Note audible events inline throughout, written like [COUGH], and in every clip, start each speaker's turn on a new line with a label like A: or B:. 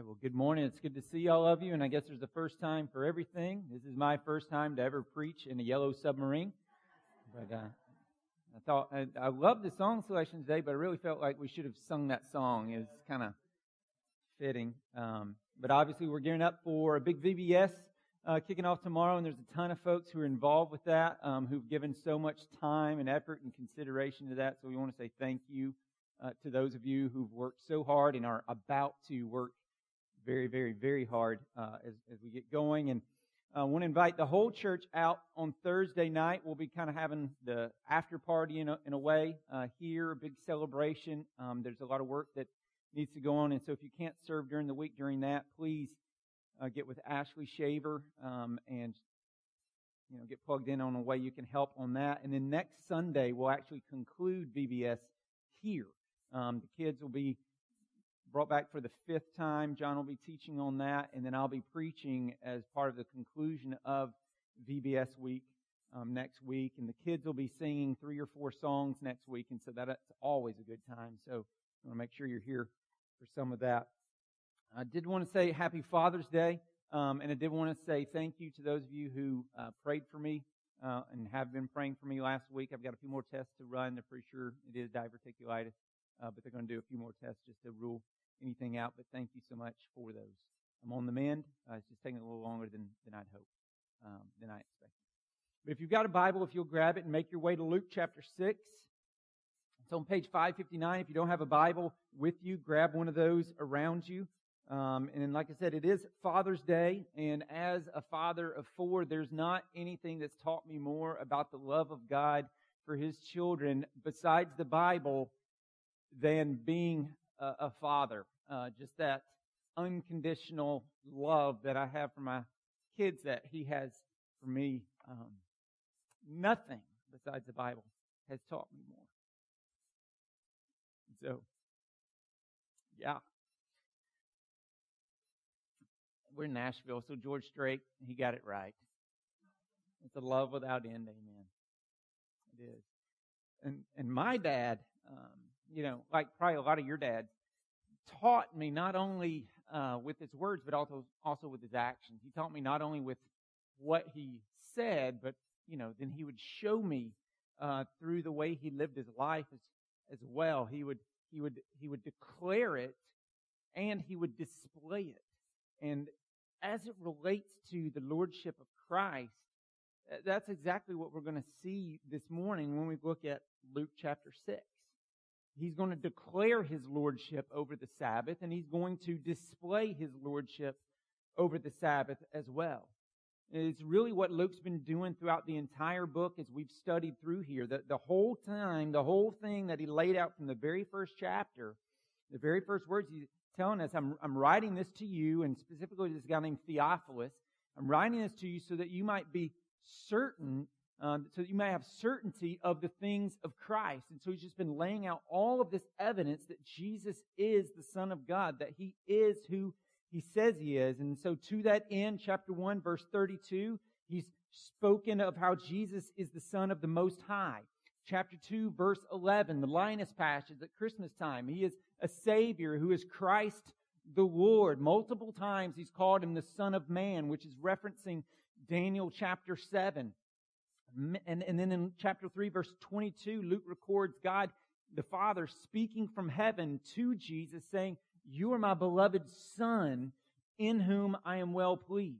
A: right, well, good morning. It's good to see all of you, and I guess there's a first time for everything. This is my first time to ever preach in a yellow submarine. But uh, I thought I, I love the song selection today, but I really felt like we should have sung that song. It's kind of fitting. Um, but obviously, we're gearing up for a big VBS uh, kicking off tomorrow, and there's a ton of folks who are involved with that, um, who've given so much time and effort and consideration to that. So we want to say thank you uh, to those of you who've worked so hard and are about to work very, very, very hard uh, as, as we get going. And I uh, want to invite the whole church out on Thursday night. We'll be kind of having the after party in a, in a way uh, here, a big celebration. Um, there's a lot of work that needs to go on, and so if you can't serve during the week during that, please uh, get with Ashley Shaver um, and you know get plugged in on a way you can help on that. And then next Sunday we'll actually conclude VBS here. Um, the kids will be brought back for the fifth time. John will be teaching on that, and then I'll be preaching as part of the conclusion of VBS week um, next week. And the kids will be singing three or four songs next week, and so that's always a good time. So I want to make sure you're here for some of that. I did want to say Happy Father's Day, um, and I did want to say thank you to those of you who uh, prayed for me uh, and have been praying for me last week. I've got a few more tests to run. They're pretty sure it is diverticulitis, uh, but they're going to do a few more tests just to rule anything out, but thank you so much for those. I'm on the mend. Uh, it's just taking a little longer than, than I'd hoped, um, than I expected. But if you've got a Bible, if you'll grab it and make your way to Luke chapter 6. It's on page 559. If you don't have a Bible with you, grab one of those around you. Um, and like I said, it is Father's Day, and as a father of four, there's not anything that's taught me more about the love of God for His children besides the Bible than being a, a father. Uh, just that unconditional love that I have for my kids that He has for me. Um, nothing besides the Bible has taught me more. So, yeah. We're in Nashville, so George Strait, he got it right. It's a love without end, amen. It is. And and my dad, um, you know, like probably a lot of your dads, taught me not only uh, with his words, but also also with his actions. He taught me not only with what he said, but you know, then he would show me uh, through the way he lived his life as as well. He would he would he would declare it, and he would display it. And as it relates to the lordship of Christ, that's exactly what we're going to see this morning when we look at Luke chapter 6. He's going to declare his lordship over the Sabbath, and he's going to display his lordship over the Sabbath as well. It's really what Luke's been doing throughout the entire book as we've studied through here. The, the whole time, the whole thing that he laid out from the very first chapter, the very first words he's telling us, I'm, I'm writing this to you, and specifically this guy named Theophilus. I'm writing this to you so that you might be certain um, so that you may have certainty of the things of Christ. And so he's just been laying out all of this evidence that Jesus is the Son of God, that he is who he says he is. And so to that end, chapter 1, verse 32, he's spoken of how Jesus is the Son of the Most High. Chapter 2, verse 11, the Linus passage at Christmas time. He is a Savior who is Christ the Lord. Multiple times he's called him the Son of Man, which is referencing Daniel chapter 7. And, and then in chapter 3, verse 22, Luke records God the Father speaking from heaven to Jesus, saying, You are my beloved Son, in whom I am well pleased.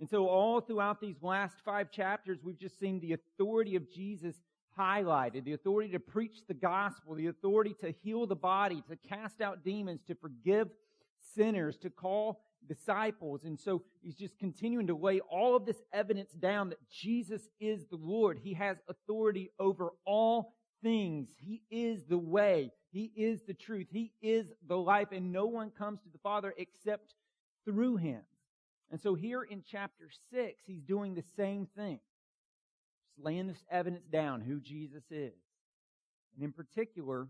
A: And so, all throughout these last five chapters, we've just seen the authority of Jesus highlighted the authority to preach the gospel, the authority to heal the body, to cast out demons, to forgive sinners, to call disciples. And so he's just continuing to lay all of this evidence down that Jesus is the Lord. He has authority over all things. He is the way. He is the truth. He is the life and no one comes to the Father except through him. And so here in chapter six, he's doing the same thing. Just laying this evidence down, who Jesus is. And in particular,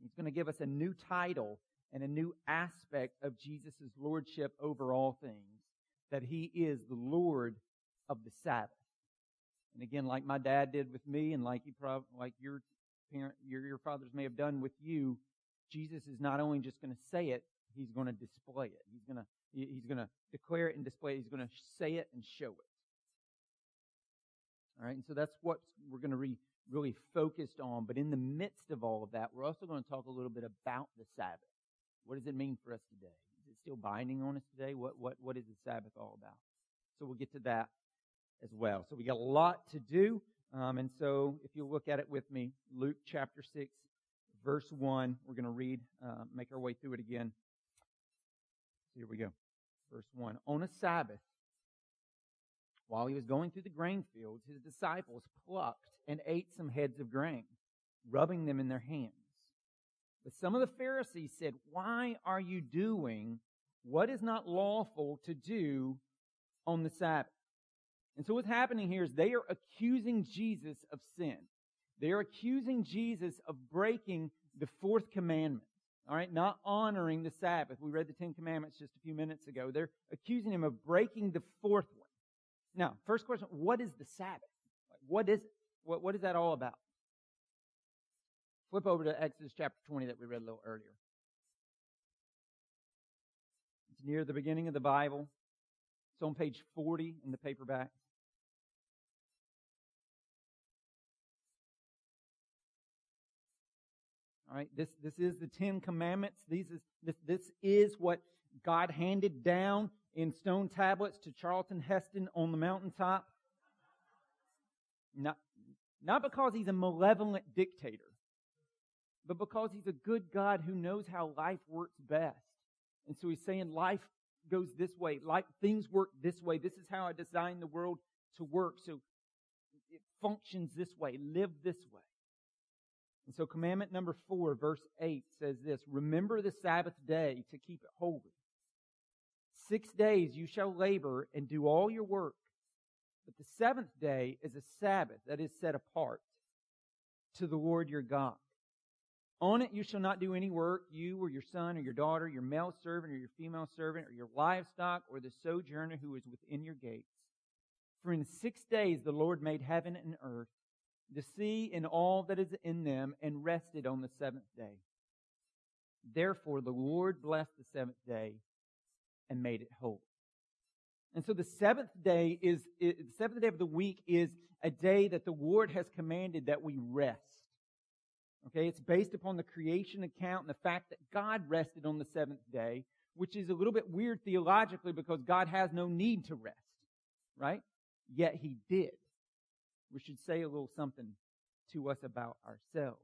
A: he's going to give us a new title and a new aspect of Jesus' lordship over all things, that he is the Lord of the Sabbath. And again, like my dad did with me, and like prob- like your parent, your, your fathers may have done with you, Jesus is not only just going to say it, He's going to display it. He's going to he's going to declare it and display it. He's going to say it and show it. All right, and so that's what we're going to be really focused on. But in the midst of all of that, we're also going to talk a little bit about the Sabbath. What does it mean for us today? Is it still binding on us today? What what what is the Sabbath all about? So we'll get to that as well. So we got a lot to do. Um, and so if you look at it with me, Luke chapter 6, verse 1, we're going to read, uh, make our way through it again. So here we go. Verse 1. On a Sabbath, while he was going through the grain fields, his disciples plucked and ate some heads of grain, rubbing them in their hands. But some of the Pharisees said, Why are you doing what is not lawful to do on the Sabbath? And so what's happening here is they are accusing Jesus of sin. They are accusing Jesus of breaking the fourth commandment. All right, not honoring the Sabbath. We read the Ten Commandments just a few minutes ago. They're accusing him of breaking the fourth one. Now, first question, what is the Sabbath? What is it? What, what is that all about? Flip over to Exodus chapter 20 that we read a little earlier. It's near the beginning of the Bible. It's on page 40 in the paperback. All right, this, this is the Ten Commandments. These is, this, this is what God handed down in stone tablets to Charlton Heston on the mountaintop. Not, not because he's a malevolent dictator, but because he's a good God who knows how life works best. And so he's saying life goes this way. Life, things work this way. This is how I designed the world to work. So it functions this way. Live this way. And so commandment number four, verse eight says this, remember the Sabbath day to keep it holy. Six days you shall labor and do all your work. But the seventh day is a Sabbath that is set apart to the Lord your God. On it you shall not do any work, you or your son or your daughter, your male servant or your female servant, or your livestock, or the sojourner who is within your gates. For in six days the Lord made heaven and earth, the sea and all that is in them, and rested on the seventh day. Therefore the Lord blessed the seventh day and made it holy. And so the seventh day is, the seventh day of the week is a day that the Lord has commanded that we rest. Okay, it's based upon the creation account and the fact that God rested on the seventh day, which is a little bit weird theologically because God has no need to rest, right? Yet He did. We should say a little something to us about ourselves.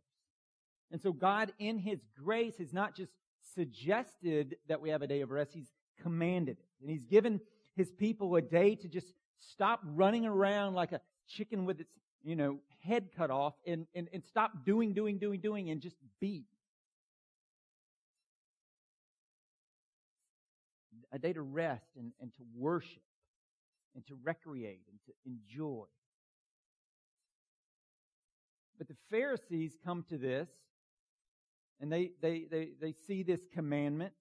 A: And so God, in His grace, has not just suggested that we have a day of rest, He's commanded it. And He's given His people a day to just stop running around like a chicken with its, you know, head cut off and, and, and stop doing, doing, doing, doing and just be. A day to rest and, and to worship and to recreate and to enjoy. But the Pharisees come to this and they, they, they, they see this commandment.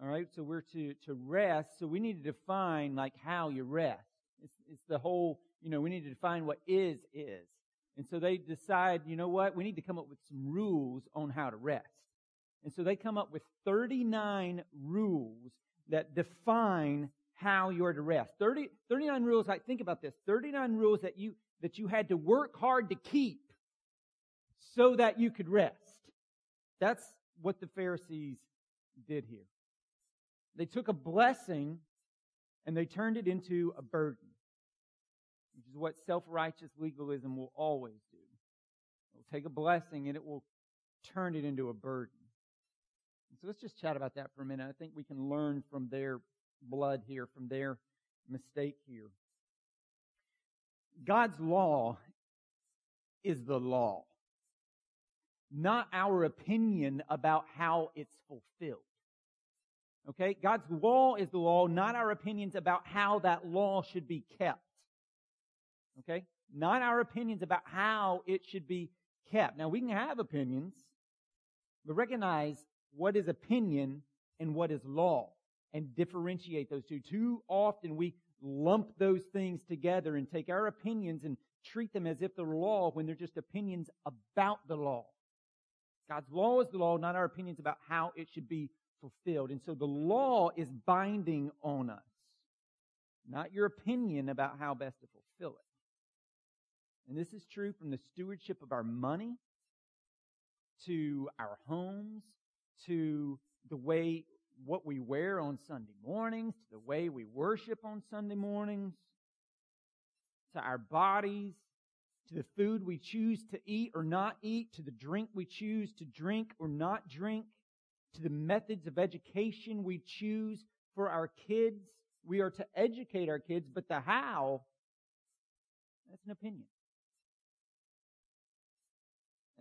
A: All right, so we're to, to rest. So we need to define like how you rest. It's, it's the whole you know, we need to define what is is. And so they decide, you know what, we need to come up with some rules on how to rest. And so they come up with 39 rules that define how you're to rest. 30, 39 rules, like think about this, 39 rules that you, that you had to work hard to keep so that you could rest. That's what the Pharisees did here. They took a blessing and they turned it into a burden which is what self-righteous legalism will always do. It will take a blessing and it will turn it into a burden. so let's just chat about that for a minute. I think we can learn from their blood here, from their mistake here. God's law is the law, not our opinion about how it's fulfilled. Okay? God's law is the law, not our opinions about how that law should be kept. Okay? Not our opinions about how it should be kept. Now, we can have opinions, but recognize what is opinion and what is law and differentiate those two. Too often we lump those things together and take our opinions and treat them as if they're law when they're just opinions about the law. God's law is the law, not our opinions about how it should be fulfilled. And so the law is binding on us, not your opinion about how best to fulfill it. And this is true from the stewardship of our money to our homes to the way what we wear on Sunday mornings, to the way we worship on Sunday mornings, to our bodies, to the food we choose to eat or not eat, to the drink we choose to drink or not drink, to the methods of education we choose for our kids. We are to educate our kids, but the how, that's an opinion.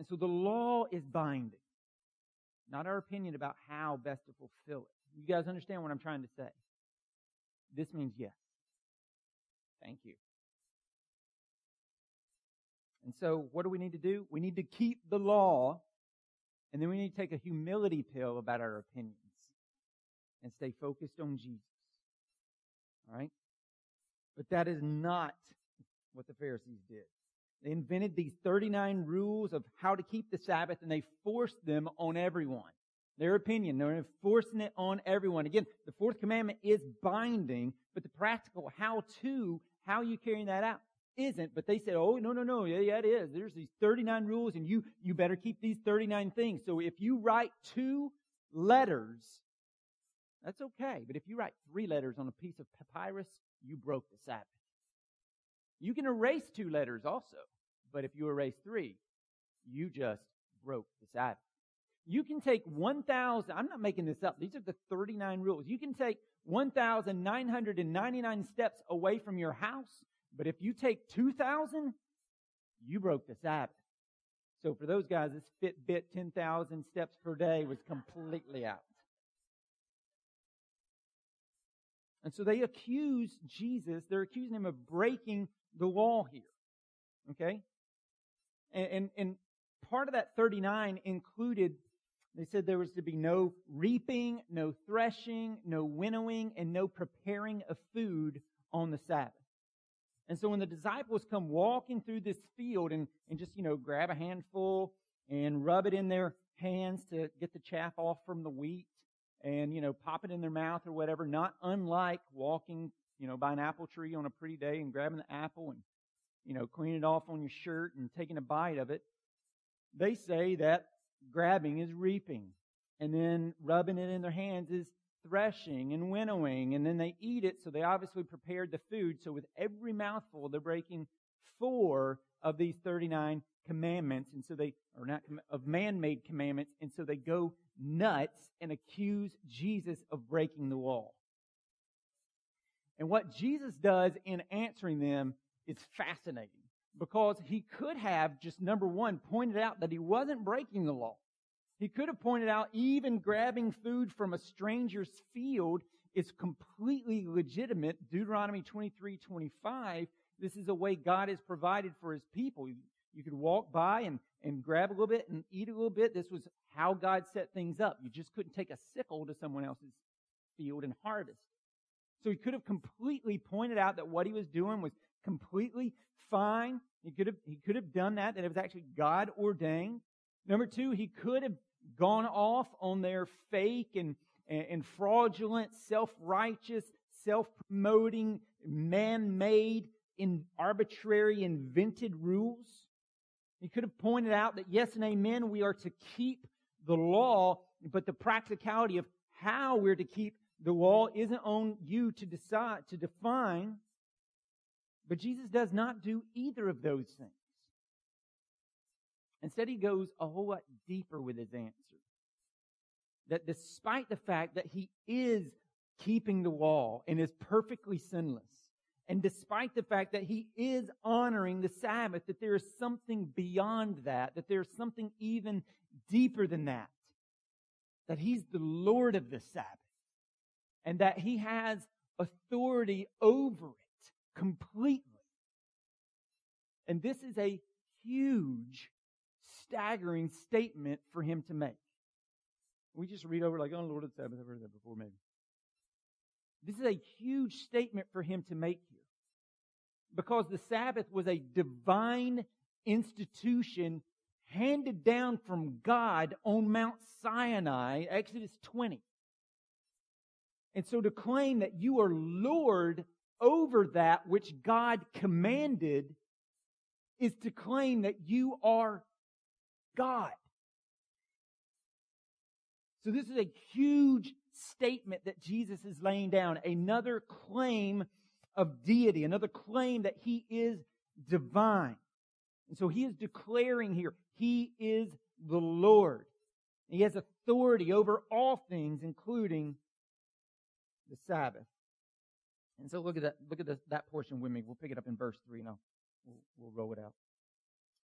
A: And so the law is binding, not our opinion about how best to fulfill it. You guys understand what I'm trying to say? This means yes. Thank you. And so what do we need to do? We need to keep the law, and then we need to take a humility pill about our opinions and stay focused on Jesus. All right? But that is not what the Pharisees did. They invented these 39 rules of how to keep the Sabbath and they forced them on everyone. Their opinion, they're enforcing it on everyone. Again, the fourth commandment is binding, but the practical how to, how you carrying that out? isn't, but they said, oh, no, no, no, yeah, yeah, it is. There's these 39 rules and you, you better keep these 39 things. So if you write two letters, that's okay. But if you write three letters on a piece of papyrus, you broke the Sabbath. You can erase two letters also, but if you erase three, you just broke the Sabbath. You can take 1,000, I'm not making this up, these are the 39 rules. You can take 1,999 steps away from your house but if you take 2,000, you broke the Sabbath. So for those guys, this Fitbit 10,000 steps per day was completely out. And so they accuse Jesus, they're accusing him of breaking the law here. Okay? And, and, and part of that 39 included, they said there was to be no reaping, no threshing, no winnowing, and no preparing of food on the Sabbath. And so when the disciples come walking through this field and, and just, you know, grab a handful and rub it in their hands to get the chaff off from the wheat and, you know, pop it in their mouth or whatever, not unlike walking, you know, by an apple tree on a pretty day and grabbing the apple and, you know, cleaning it off on your shirt and taking a bite of it. They say that grabbing is reaping and then rubbing it in their hands is threshing and winnowing, and then they eat it, so they obviously prepared the food. So with every mouthful, they're breaking four of these 39 commandments, and so they are not of man-made commandments, and so they go nuts and accuse Jesus of breaking the law. And what Jesus does in answering them is fascinating because he could have just number one pointed out that he wasn't breaking the law. He could have pointed out even grabbing food from a stranger's field is completely legitimate. Deuteronomy 23, 25. This is a way God has provided for his people. You, you could walk by and, and grab a little bit and eat a little bit. This was how God set things up. You just couldn't take a sickle to someone else's field and harvest. So he could have completely pointed out that what he was doing was completely fine. He could have, he could have done that, that it was actually God ordained. Number two, he could have gone off on their fake and, and fraudulent, self-righteous, self-promoting, man-made, in arbitrary, invented rules. He could have pointed out that yes and amen, we are to keep the law, but the practicality of how we're to keep the law isn't on you to decide, to define. But Jesus does not do either of those things. Instead, he goes a whole lot deeper with his answer. That despite the fact that he is keeping the law and is perfectly sinless, and despite the fact that he is honoring the Sabbath, that there is something beyond that, that there's something even deeper than that, that he's the Lord of the Sabbath, and that he has authority over it completely. And this is a huge staggering statement for him to make. We just read over like, oh, Lord of Sabbath, I've heard that before, maybe. This is a huge statement for him to make here. Because the Sabbath was a divine institution handed down from God on Mount Sinai, Exodus 20. And so to claim that you are Lord over that which God commanded is to claim that you are God. So this is a huge statement that Jesus is laying down. Another claim of deity, another claim that he is divine. And so he is declaring here, he is the Lord. He has authority over all things, including the Sabbath. And so look at that, look at that portion with me. We'll pick it up in verse 3 and we'll, we'll roll it out.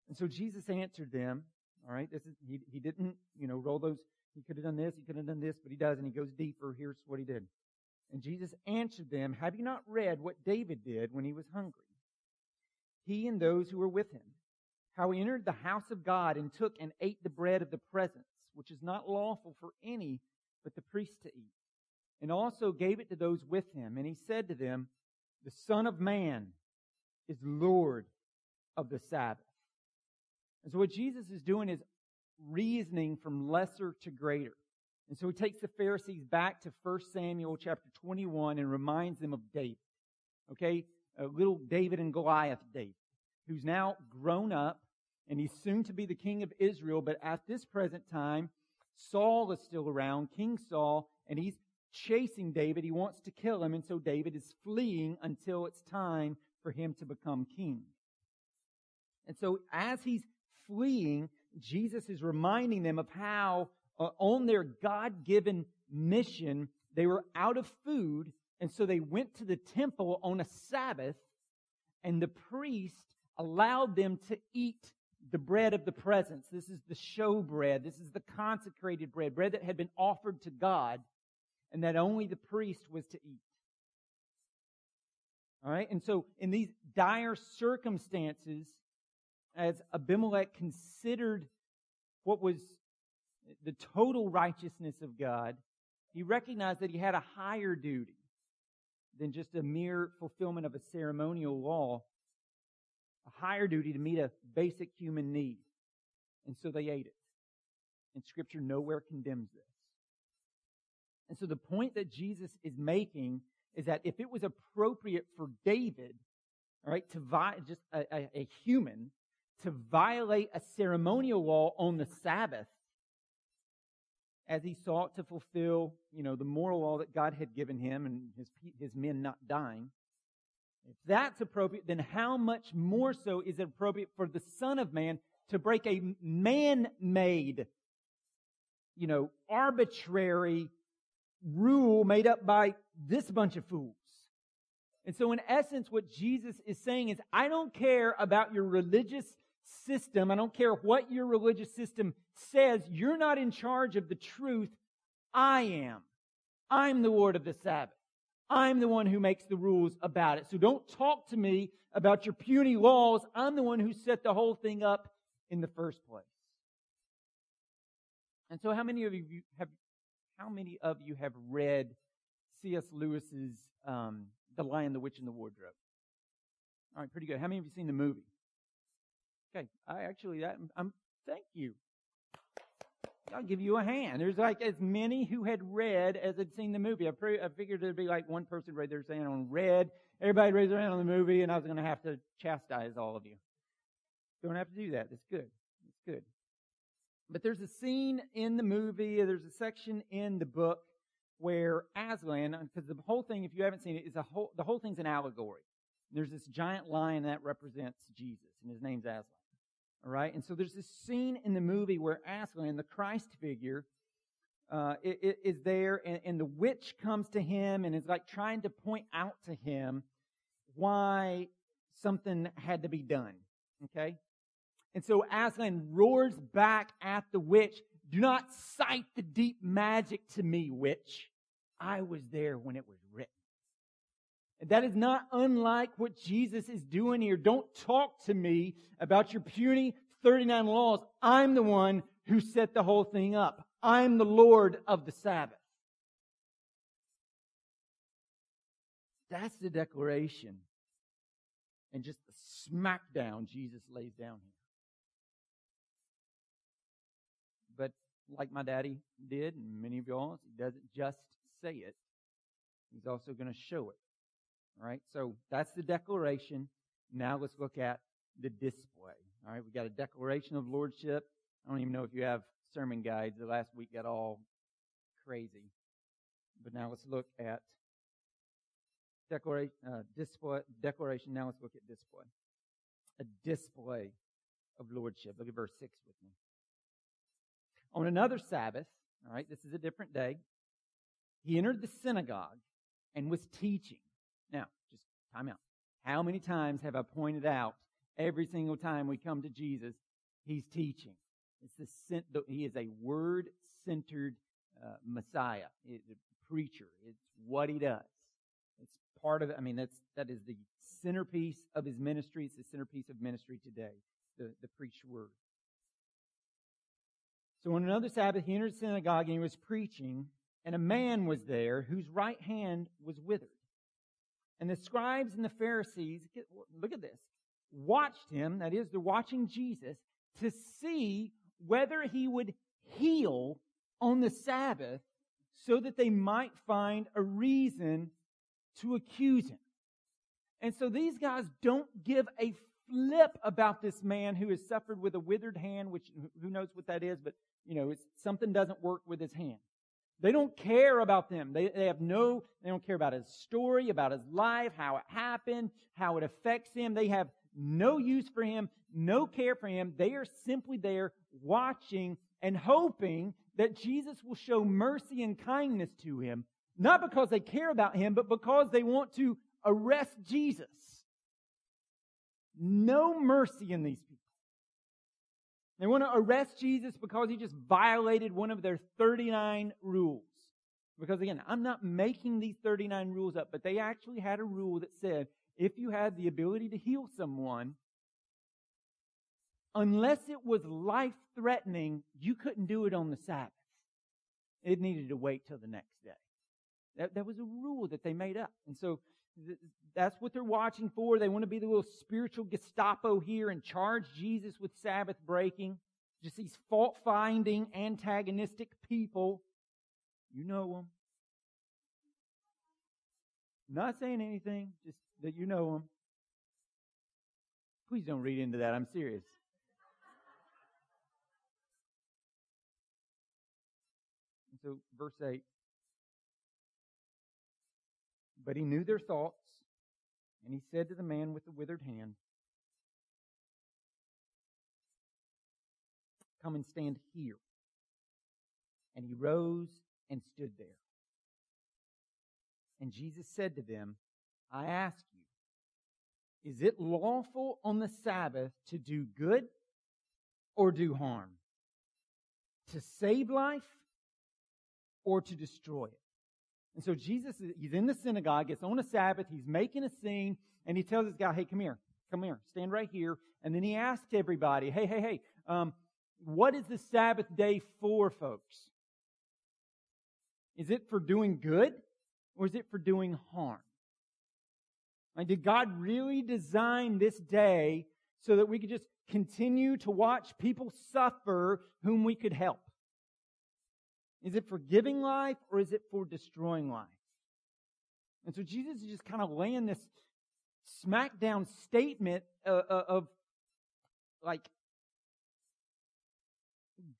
A: And so Jesus answered them, all right, this is, he, he didn't, you know, roll those, he could have done this, he could have done this, but he does, and he goes deeper. Here's what he did. And Jesus answered them, Have you not read what David did when he was hungry? He and those who were with him. How he entered the house of God and took and ate the bread of the presence, which is not lawful for any but the priest to eat and also gave it to those with him. And he said to them, The Son of Man is Lord of the Sabbath. And so what Jesus is doing is reasoning from lesser to greater. And so he takes the Pharisees back to 1 Samuel chapter 21 and reminds them of David. Okay? A little David and Goliath David, who's now grown up and he's soon to be the king of Israel. But at this present time, Saul is still around, King Saul, and he's chasing David. He wants to kill him, and so David is fleeing until it's time for him to become king. And so as he's fleeing, Jesus is reminding them of how uh, on their God-given mission, they were out of food, and so they went to the temple on a Sabbath, and the priest allowed them to eat the bread of the presence. This is the show bread. This is the consecrated bread, bread that had been offered to God and that only the priest was to eat. All right, and so in these dire circumstances, as Abimelech considered what was the total righteousness of God, he recognized that he had a higher duty than just a mere fulfillment of a ceremonial law, a higher duty to meet a basic human need. And so they ate it. And scripture nowhere condemns this. And so the point that Jesus is making is that if it was appropriate for David, right, to vi- just a, a, a human to violate a ceremonial law on the Sabbath, as he sought to fulfill, you know, the moral law that God had given him and his, his men not dying. If that's appropriate, then how much more so is it appropriate for the Son of Man to break a man-made, you know, arbitrary rule made up by this bunch of fools. And so in essence, what Jesus is saying is, I don't care about your religious system. I don't care what your religious system says. You're not in charge of the truth. I am. I'm the Lord of the Sabbath. I'm the one who makes the rules about it. So don't talk to me about your puny laws. I'm the one who set the whole thing up in the first place. And so how many of you have how many of you have read C.S. Lewis's um, The Lion, the Witch, and the Wardrobe? All right, pretty good. How many of you seen the movie? Okay, I actually, that, I'm, thank you. I'll give you a hand. There's like as many who had read as had seen the movie. I, pre- I figured there'd be like one person right there saying on read. Everybody raised their hand on the movie, and I was going to have to chastise all of you. Don't have to do that. It's good. It's good. But there's a scene in the movie, there's a section in the book where Aslan, because the whole thing, if you haven't seen it, is a whole, the whole thing's an allegory. There's this giant lion that represents Jesus, and his name's Aslan. All right, and so there's this scene in the movie where Aslan, the Christ figure, uh, is there, and, and the witch comes to him and is like trying to point out to him why something had to be done. Okay, and so Aslan roars back at the witch, do not cite the deep magic to me, witch. I was there when it was written. And that is not unlike what Jesus is doing here. Don't talk to me about your puny 39 laws. I'm the one who set the whole thing up. I'm the Lord of the Sabbath. That's the declaration and just the smackdown Jesus lays down here. But like my daddy did, and many of y'all, he doesn't just say it. He's also going to show it. All right. So that's the declaration. Now let's look at the display. All right. We got a declaration of lordship. I don't even know if you have sermon guides. The last week got all crazy. But now let's look at declaration, uh, display, declaration. Now let's look at display. A display of lordship. Look at verse 6 with me. On another Sabbath, all right, this is a different day, he entered the synagogue and was teaching. Now, just time out. How many times have I pointed out every single time we come to Jesus, he's teaching? It's the, he is a word centered uh, Messiah, preacher. It's what he does. It's part of. I mean, that's, that is the centerpiece of his ministry. It's the centerpiece of ministry today, the, the preached word. So on another Sabbath, he entered the synagogue and he was preaching, and a man was there whose right hand was withered. And the scribes and the Pharisees, look at this, watched him, that is, they're watching Jesus, to see whether he would heal on the Sabbath so that they might find a reason to accuse him. And so these guys don't give a flip about this man who has suffered with a withered hand, which who knows what that is, but you know, something doesn't work with his hand. They don't care about them. They, they have no, they don't care about his story, about his life, how it happened, how it affects him. They have no use for him, no care for him. They are simply there watching and hoping that Jesus will show mercy and kindness to him, not because they care about him, but because they want to arrest Jesus. No mercy in these people. They want to arrest Jesus because he just violated one of their 39 rules. Because again, I'm not making these 39 rules up, but they actually had a rule that said if you had the ability to heal someone, unless it was life threatening, you couldn't do it on the Sabbath. It needed to wait till the next day. That, that was a rule that they made up. And so that's what they're watching for. They want to be the little spiritual Gestapo here and charge Jesus with Sabbath breaking. Just these fault finding, antagonistic people. You know them. Not saying anything, just that you know them. Please don't read into that. I'm serious. so verse 8. But he knew their thoughts, and he said to the man with the withered hand, Come and stand here. And he rose and stood there. And Jesus said to them, I ask you, is it lawful on the Sabbath to do good or do harm? To save life or to destroy it. And so Jesus, he's in the synagogue, it's on a Sabbath, he's making a scene, and he tells this guy, hey, come here, come here, stand right here. And then he asks everybody, hey, hey, hey, um, what is the Sabbath day for, folks? Is it for doing good or is it for doing harm? Like, did God really design this day so that we could just continue to watch people suffer whom we could help? Is it for giving life or is it for destroying life? And so Jesus is just kind of laying this smackdown statement uh, uh, of like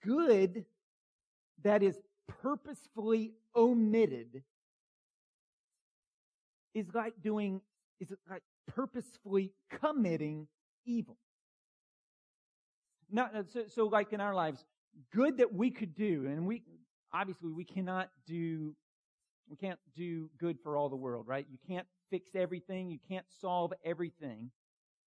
A: good that is purposefully omitted is like doing is like purposefully committing evil. Not so, so like in our lives, good that we could do, and we obviously we cannot do we can't do good for all the world, right? You can't fix everything. You can't solve everything.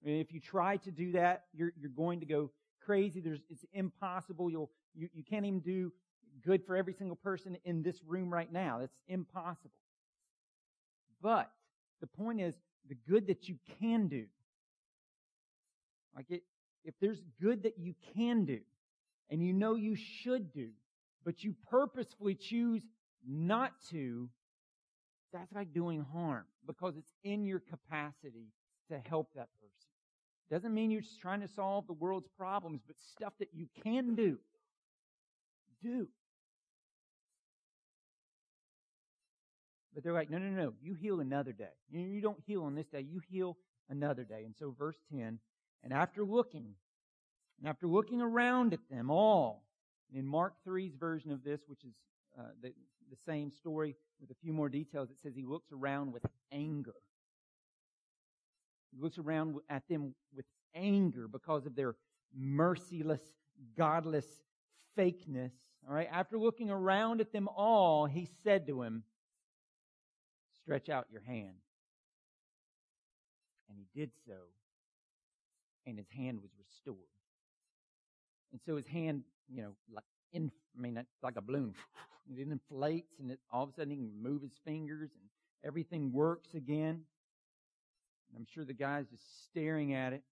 A: If you try to do that, you're, you're going to go crazy. There's, it's impossible. You'll, you, you can't even do good for every single person in this room right now. That's impossible. But the point is the good that you can do. Like it, if there's good that you can do and you know you should do, but you purposefully choose not to, that's like doing harm because it's in your capacity to help that person. Doesn't mean you're just trying to solve the world's problems, but stuff that you can do. Do. But they're like, no, no, no, you heal another day. You don't heal on this day, you heal another day. And so verse 10, and after looking, and after looking around at them all, in Mark 3's version of this, which is uh, the, the same story with a few more details, it says he looks around with anger. He looks around at them with anger because of their merciless, godless fakeness. All right. After looking around at them all, he said to him, stretch out your hand. And he did so. And his hand was restored. And so his hand, you know, like in, I mean, it's like a balloon. [LAUGHS] It inflates and it, all of a sudden he can move his fingers and everything works again. I'm sure the guy's just staring at it.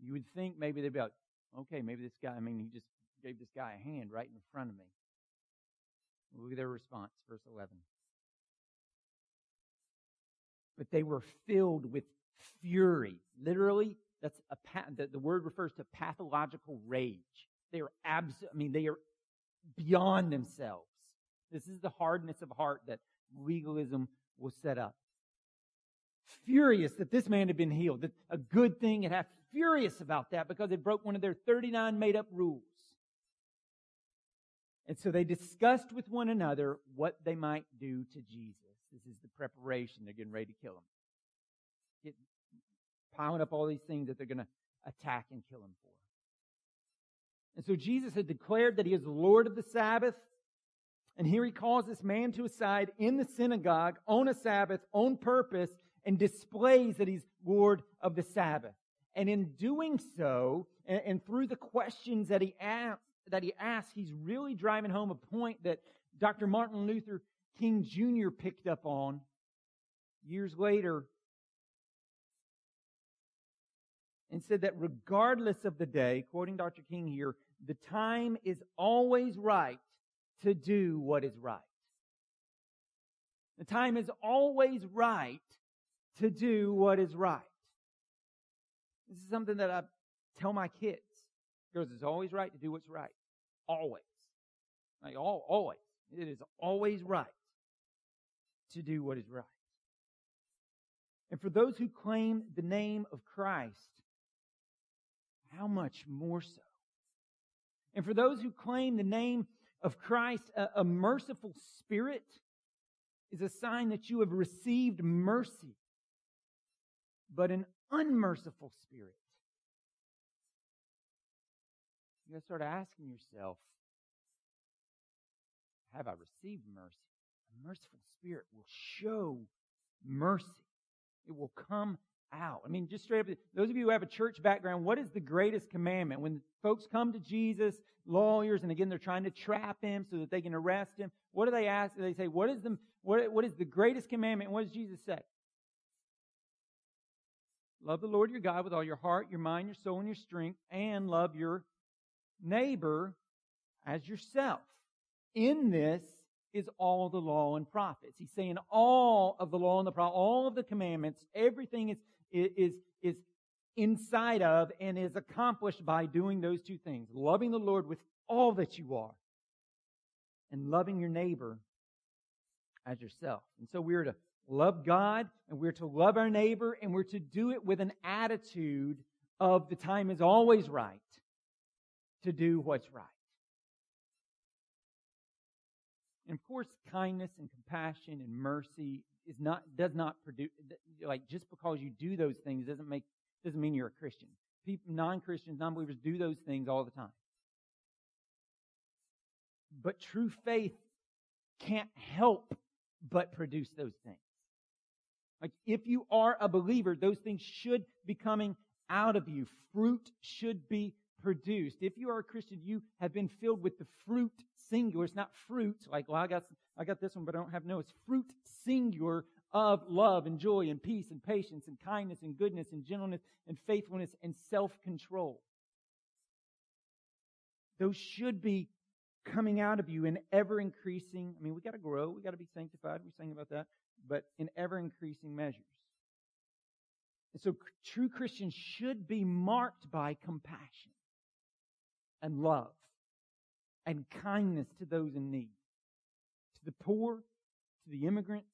A: You would think maybe they'd be like, okay, maybe this guy, I mean, he just gave this guy a hand right in front of me. Look at their response, verse 11. But they were filled with fury. Literally, that's a, the, the word refers to pathological rage. They are abs, I mean, they are beyond themselves. This is the hardness of heart that legalism will set up. Furious that this man had been healed, that a good thing had happened. Furious about that because it broke one of their 39 made up rules. And so they discussed with one another what they might do to Jesus. This is the preparation. They're getting ready to kill him. Get, piling up all these things that they're going to attack and kill him for. And so Jesus had declared that he is Lord of the Sabbath. And here he calls this man to his side in the synagogue on a Sabbath, on purpose, and displays that he's Lord of the Sabbath. And in doing so, and, and through the questions that he asks, that he asks, he's really driving home a point that Dr. Martin Luther King Jr. picked up on years later and said that regardless of the day, quoting Dr. King here, the time is always right to do what is right. The time is always right to do what is right. This is something that I tell my kids. Because it's always right to do what's right. Always. Like all, always. It is always right to do what is right. And for those who claim the name of Christ, how much more so? And for those who claim the name of Christ, a, a merciful spirit is a sign that you have received mercy. But an unmerciful spirit, you gotta start asking yourself, have I received mercy? A merciful spirit will show mercy. It will come out. I mean, just straight up, those of you who have a church background, what is the greatest commandment? When folks come to Jesus, lawyers, and again, they're trying to trap him so that they can arrest him, what do they ask? They say, what is the, what, what is the greatest commandment? And What does Jesus say? Love the Lord your God with all your heart, your mind, your soul, and your strength, and love your neighbor as yourself. In this is all the law and prophets. He's saying all of the law and the prophet, all of the commandments, everything is, is, is inside of and is accomplished by doing those two things. Loving the Lord with all that you are and loving your neighbor as yourself. And so we're to love God and we're to love our neighbor and we're to do it with an attitude of the time is always right to do what's right. And of course, kindness and compassion and mercy is not, does not produce, like just because you do those things doesn't make, doesn't mean you're a Christian. People, non-Christians, non-believers do those things all the time. But true faith can't help but produce those things. Like if you are a believer, those things should be coming out of you. Fruit should be produced. If you are a Christian, you have been filled with the fruit singular. It's not fruit, like, well, I got, I got this one, but I don't have no. It's fruit singular of love and joy and peace and patience and kindness and goodness and gentleness and faithfulness and self-control. Those should be coming out of you in ever increasing. I mean, we got to grow. We got to be sanctified. We sang about that, but in ever increasing measures. And so true Christians should be marked by compassion and love and kindness to those in need, to the poor, to the immigrant,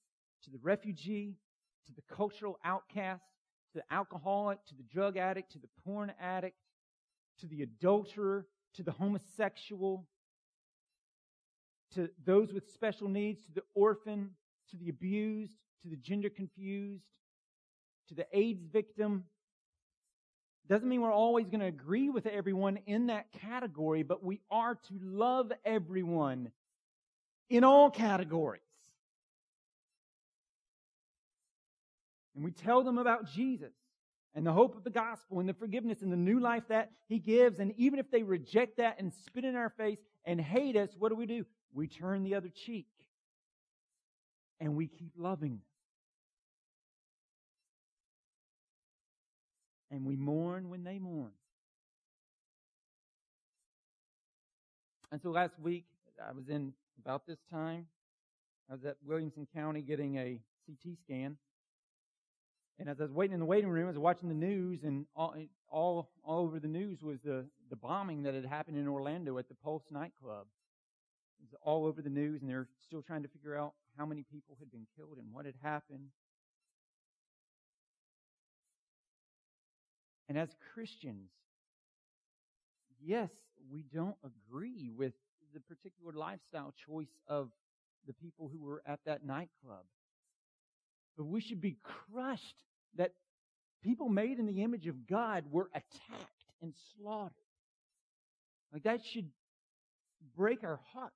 A: to the refugee, to the cultural outcast, to the alcoholic, to the drug addict, to the porn addict, to the adulterer, to the homosexual, to those with special needs, to the orphan, to the abused, to the gender confused, to the AIDS victim. Doesn't mean we're always going to agree with everyone in that category, but we are to love everyone in all categories. And we tell them about Jesus and the hope of the gospel and the forgiveness and the new life that he gives. And even if they reject that and spit in our face and hate us, what do we do? We turn the other cheek and we keep loving them. And we mourn when they mourn. And so last week, I was in about this time, I was at Williamson County getting a CT scan. And as I was waiting in the waiting room, I was watching the news, and all, all, all over the news was the, the bombing that had happened in Orlando at the Pulse nightclub. It was all over the news, and they're still trying to figure out how many people had been killed and what had happened. And as Christians, yes, we don't agree with the particular lifestyle choice of the people who were at that nightclub. But we should be crushed that people made in the image of God were attacked and slaughtered. Like that should break our hearts.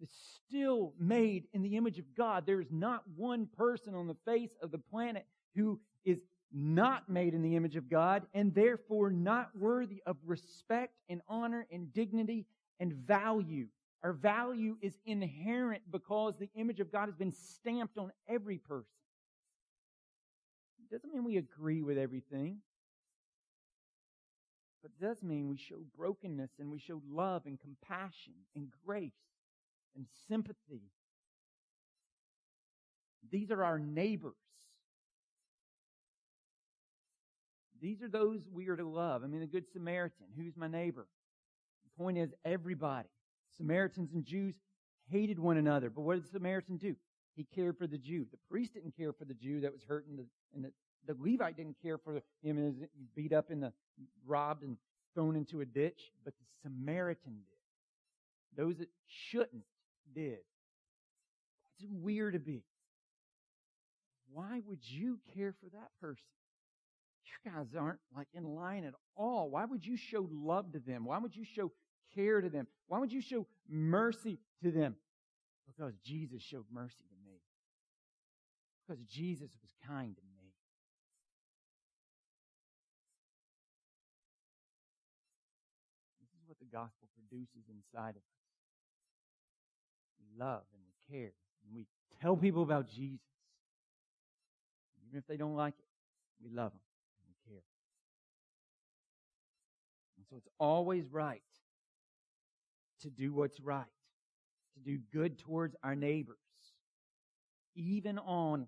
A: It's still made in the image of God. There is not one person on the face of the planet who is not made in the image of God and therefore not worthy of respect and honor and dignity and value. Our value is inherent because the image of God has been stamped on every person. It doesn't mean we agree with everything, but it does mean we show brokenness and we show love and compassion and grace and sympathy. These are our neighbors. These are those we are to love. I mean, the Good Samaritan. Who's my neighbor? The point is, everybody. Samaritans and Jews hated one another. But what did the Samaritan do? He cared for the Jew. The priest didn't care for the Jew that was hurt, and the, and the, the Levite didn't care for him and was beat up and robbed and thrown into a ditch. But the Samaritan did. Those that shouldn't did. That's weird to be. Why would you care for that person? You guys aren't like in line at all. Why would you show love to them? Why would you show care to them? Why would you show mercy to them? Because Jesus showed mercy to me. Because Jesus was kind to me. This is what the gospel produces inside of us. We love and we care. And we tell people about Jesus. Even if they don't like it, we love them and we care. And so it's always right to do what's right, to do good towards our neighbors, even on,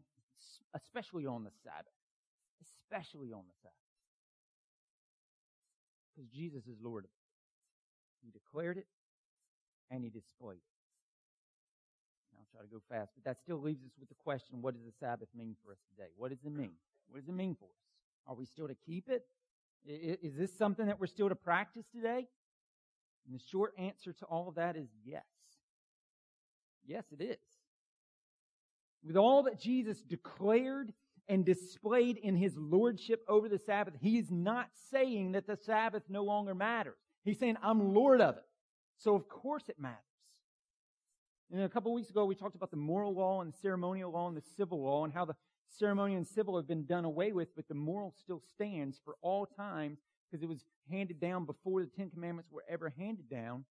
A: especially on the Sabbath, especially on the Sabbath. Because Jesus is Lord of it. He declared it and he displayed it. I'll try to go fast, but that still leaves us with the question, what does the Sabbath mean for us today? What does it mean? What does it mean for us? Are we still to keep it? Is this something that we're still to practice today? And the short answer to all of that is yes. Yes, it is. With all that Jesus declared and displayed in his lordship over the Sabbath, he is not saying that the Sabbath no longer matters. He's saying, I'm Lord of it. So of course it matters. And a couple weeks ago, we talked about the moral law and the ceremonial law and the civil law and how the ceremonial and civil have been done away with, but the moral still stands for all times because it was handed down before the Ten Commandments were ever handed down.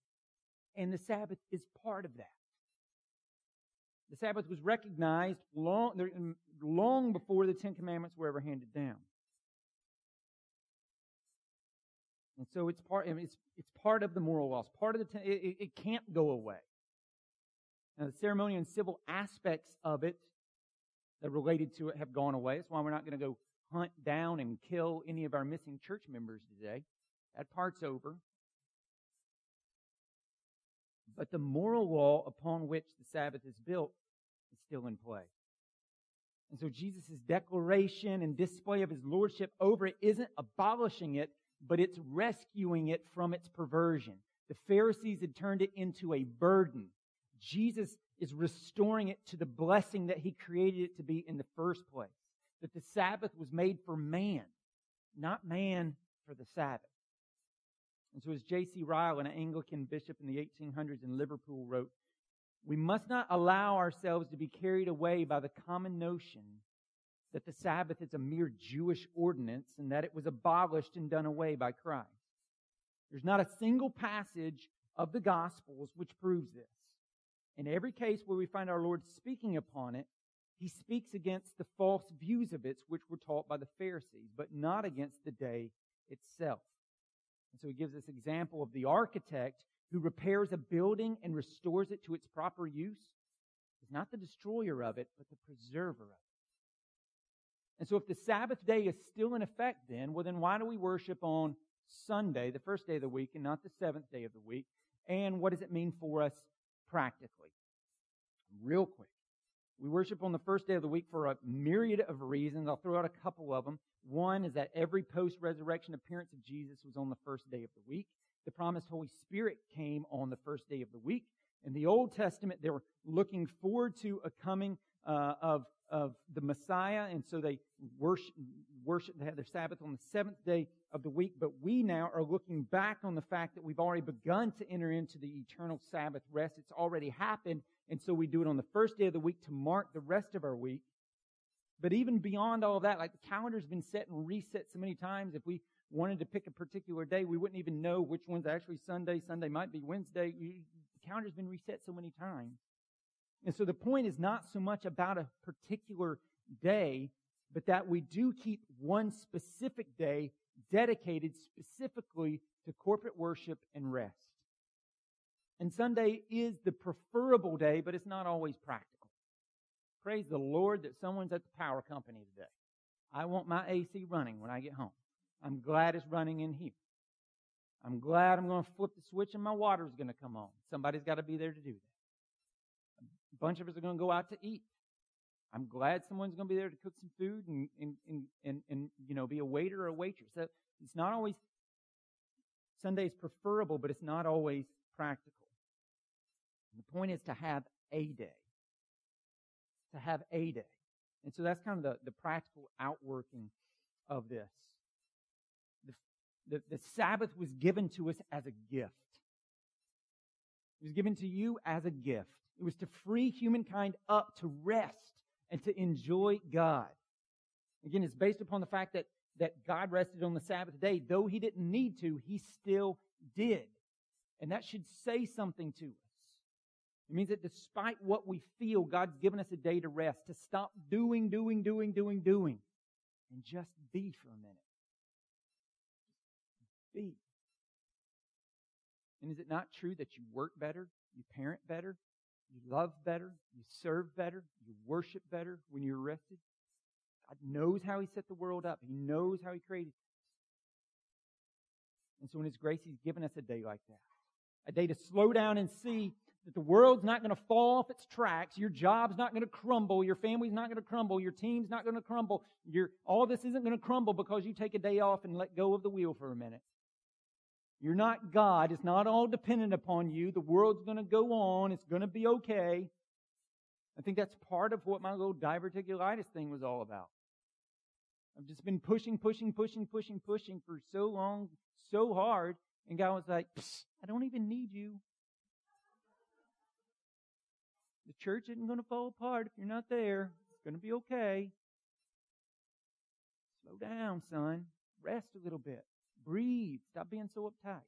A: And the Sabbath is part of that. The Sabbath was recognized long, mm, long before the Ten Commandments were ever handed down. And so it's part, it's, it's part of the moral laws, part of the, ten, it, it can't go away. Now, the ceremonial and civil aspects of it that related to it have gone away. That's why we're not going to go hunt down and kill any of our missing church members today. That part's over. But the moral law upon which the Sabbath is built is still in play. And so Jesus' declaration and display of his lordship over it isn't abolishing it, but it's rescuing it from its perversion. The Pharisees had turned it into a burden. Jesus is restoring it to the blessing that he created it to be in the first place. That the Sabbath was made for man, not man for the Sabbath. And so as J.C. Ryle, an Anglican bishop in the 1800s in Liverpool wrote, we must not allow ourselves to be carried away by the common notion that the Sabbath is a mere Jewish ordinance and that it was abolished and done away by Christ. There's not a single passage of the Gospels which proves this. In every case where we find our Lord speaking upon it, he speaks against the false views of it which were taught by the Pharisees, but not against the day itself. And so he gives this example of the architect who repairs a building and restores it to its proper use is not the destroyer of it, but the preserver of it. And so if the Sabbath day is still in effect then, well then why do we worship on Sunday, the first day of the week, and not the seventh day of the week? And what does it mean for us practically? Real quick. We worship on the first day of the week for a myriad of reasons. I'll throw out a couple of them. One is that every post-resurrection appearance of Jesus was on the first day of the week. The promised Holy Spirit came on the first day of the week. In the Old Testament, they were looking forward to a coming uh, of of the Messiah, and so they worship, worship, they had their Sabbath on the seventh day of the week, but we now are looking back on the fact that we've already begun to enter into the eternal Sabbath rest. It's already happened, and so we do it on the first day of the week to mark the rest of our week. But even beyond all of that, like the calendar's been set and reset so many times, if we wanted to pick a particular day, we wouldn't even know which one's actually Sunday. Sunday might be Wednesday. the calendar's been reset so many times. And so the point is not so much about a particular day, but that we do keep one specific day dedicated specifically to corporate worship and rest. And Sunday is the preferable day, but it's not always practical. Praise the Lord that someone's at the power company today. I want my AC running when I get home. I'm glad it's running in here. I'm glad I'm going to flip the switch and my water's going to come on. Somebody's got to be there to do that. Bunch of us are going to go out to eat. I'm glad someone's going to be there to cook some food and, and, and, and, and, you know, be a waiter or a waitress. So it's not always, Sunday is preferable, but it's not always practical. And the point is to have a day. To have a day. And so that's kind of the, the practical outworking of this. The, the, the Sabbath was given to us as a gift. It was given to you as a gift. It was to free humankind up to rest and to enjoy God. Again, it's based upon the fact that, that God rested on the Sabbath day. Though he didn't need to, he still did. And that should say something to us. It means that despite what we feel, God's given us a day to rest, to stop doing, doing, doing, doing, doing, and just be for a minute. Be. And is it not true that you work better, you parent better, you love better. You serve better. You worship better when you're rested. God knows how He set the world up. He knows how He created. And so in His grace, He's given us a day like that. A day to slow down and see that the world's not going to fall off its tracks. Your job's not going to crumble. Your family's not going to crumble. Your team's not going to crumble. Your, all this isn't going to crumble because you take a day off and let go of the wheel for a minute. You're not God. It's not all dependent upon you. The world's going to go on. It's going to be okay. I think that's part of what my little diverticulitis thing was all about. I've just been pushing, pushing, pushing, pushing, pushing for so long, so hard, and God was like, I don't even need you. The church isn't going to fall apart if you're not there. It's going to be okay. Slow down, son. Rest a little bit. Breathe. Stop being so uptight.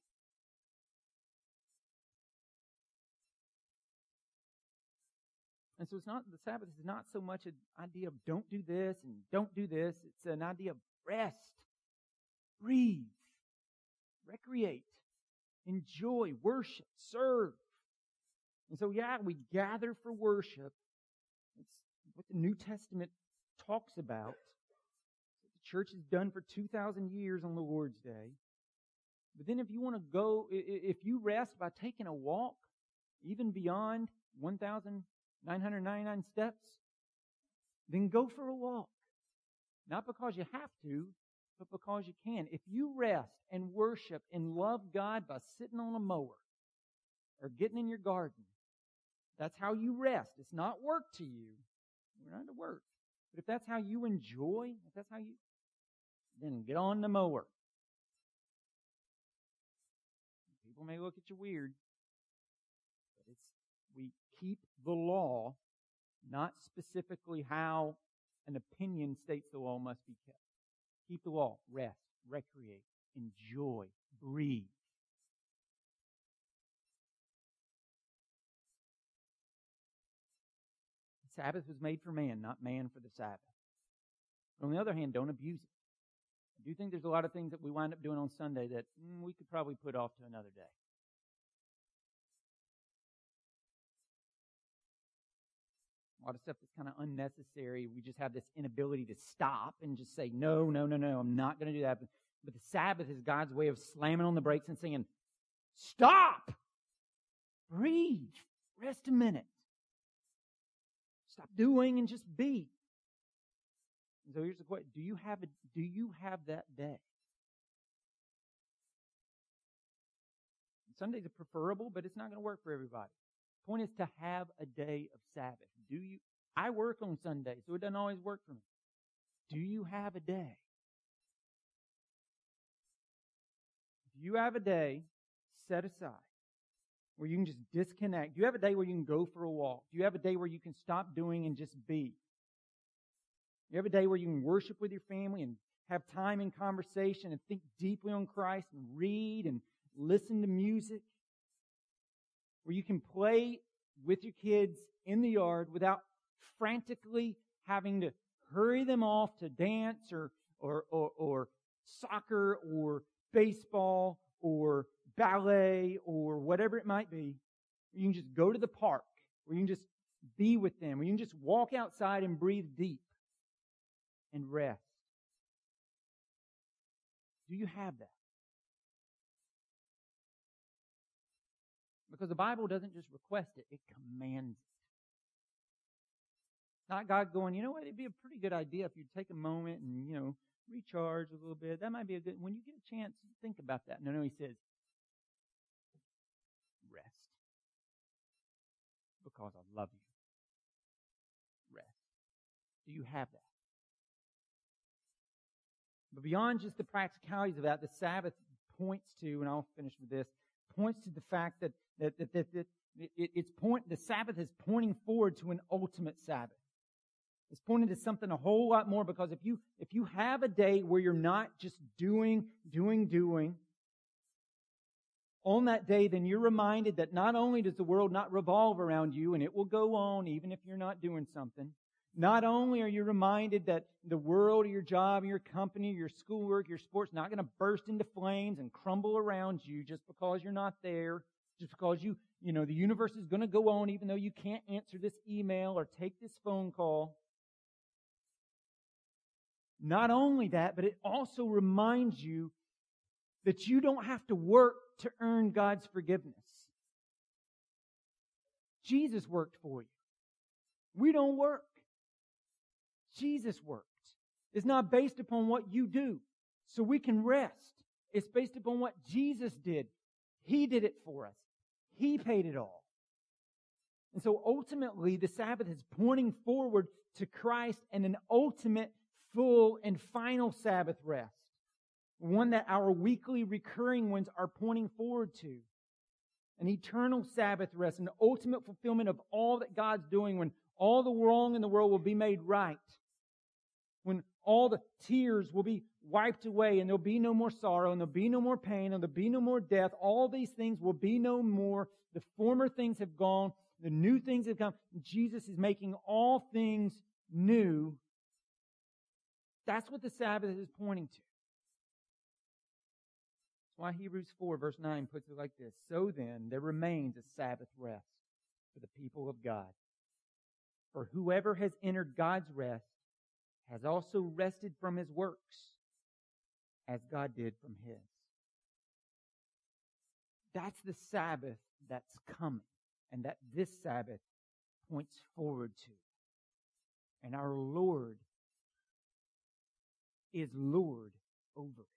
A: And so it's not, the Sabbath is not so much an idea of don't do this and don't do this. It's an idea of rest, breathe, recreate, enjoy, worship, serve. And so, yeah, we gather for worship. It's what the New Testament talks about church has done for 2,000 years on the Lord's Day. But then if you want to go, if you rest by taking a walk, even beyond 1,999 steps? Then go for a walk. Not because you have to, but because you can. If you rest and worship and love God by sitting on a mower or getting in your garden, that's how you rest. It's not work to you. We're not to work. But if that's how you enjoy, if that's how you, then get on the mower. People may look at you weird, but it's, we keep the law, not specifically how an opinion states the law must be kept. Keep the law. Rest, recreate, enjoy, breathe. Sabbath was made for man, not man for the Sabbath. But on the other hand, don't abuse it. I do think there's a lot of things that we wind up doing on Sunday that mm, we could probably put off to another day. A lot of stuff that's kind of unnecessary. We just have this inability to stop and just say, no, no, no, no, I'm not going to do that. But, but the Sabbath is God's way of slamming on the brakes and saying, stop! Breathe. Rest a minute. Stop doing and just be. So here's the question. Do you have a, do you have that day? Sundays are preferable, but it's not going to work for everybody. Point is to have a day of Sabbath. Do you? I work on Sunday, so it doesn't always work for me. Do you have a day? Do you have a day set aside where you can just disconnect? Do you have a day where you can go for a walk? Do you have a day where you can stop doing and just be? You have a day where you can worship with your family and have time in conversation and think deeply on Christ and read and listen to music. Where you can play with your kids in the yard without frantically having to hurry them off to dance or, or, or, or soccer or baseball or ballet or whatever it might be. You can just go to the park. Where you can just be with them, where you can just walk outside and breathe deep and rest. Do you have that? Because the Bible doesn't just request it, it commands it. Not God going, you know what, it'd be a pretty good idea if you take a moment and, you know, recharge a little bit. That might be a good, when you get a chance, think about that. No, no, he says, rest. Because I love you. Rest. Do you have that? But beyond just the practicalities of that, the Sabbath points to, and I'll finish with this, points to the fact that that, that, that, that it, it's point, the Sabbath is pointing forward to an ultimate Sabbath. It's pointing to something a whole lot more because if you, if you have a day where you're not just doing, doing, doing, on that day, then you're reminded that not only does the world not revolve around you and it will go on even if you're not doing something, not only are you reminded that the world or your job your company, your schoolwork, your sports not going to burst into flames and crumble around you just because you're not there, just because you, you know, the universe is going to go on even though you can't answer this email or take this phone call. Not only that, but it also reminds you that you don't have to work to earn God's forgiveness. Jesus worked for you. We don't work. Jesus worked. It's not based upon what you do. So we can rest. It's based upon what Jesus did. He did it for us. He paid it all. And so ultimately, the Sabbath is pointing forward to Christ and an ultimate, full, and final Sabbath rest. One that our weekly recurring ones are pointing forward to. An eternal Sabbath rest, an ultimate fulfillment of all that God's doing when all the wrong in the world will be made right. When all the tears will be wiped away and there'll be no more sorrow and there'll be no more pain and there'll be no more death. All these things will be no more. The former things have gone. The new things have come. Jesus is making all things new. That's what the Sabbath is pointing to. That's why Hebrews 4 verse 9 puts it like this. So then, there remains a Sabbath rest for the people of God. For whoever has entered God's rest has also rested from his works as God did from his. That's the Sabbath that's coming and that this Sabbath points forward to. And our Lord is Lord over it.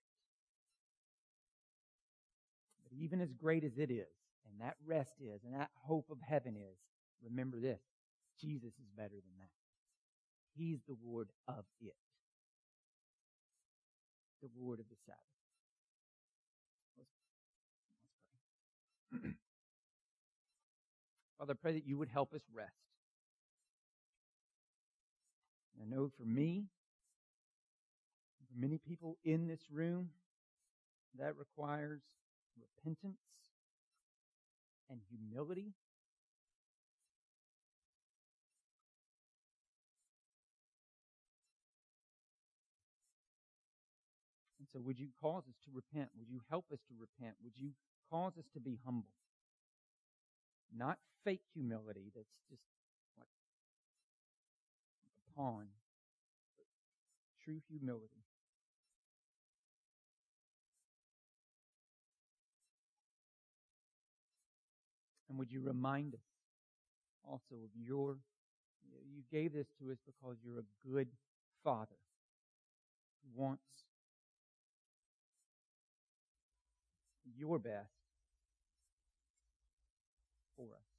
A: But even as great as it is, and that rest is, and that hope of heaven is, remember this Jesus is better than that. He's the Lord of it, the Lord of the Sabbath. Let's, let's pray. Father, I pray that you would help us rest. I know for me, for many people in this room, that requires repentance and humility. So, would you cause us to repent? Would you help us to repent? Would you cause us to be humble? Not fake humility that's just like, a pawn, but true humility. And would you remind us also of your, you gave this to us because you're a good father who wants your best for us.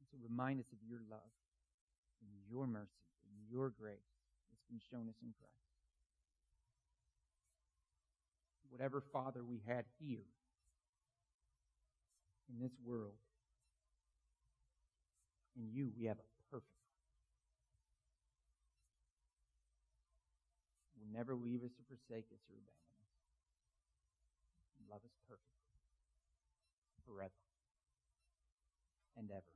A: And so remind us of your love and your mercy and your grace that's been shown us in Christ. Whatever Father we had here in this world, in you we have a perfect one. will never leave us or forsake us or abandon Love is perfect forever and ever.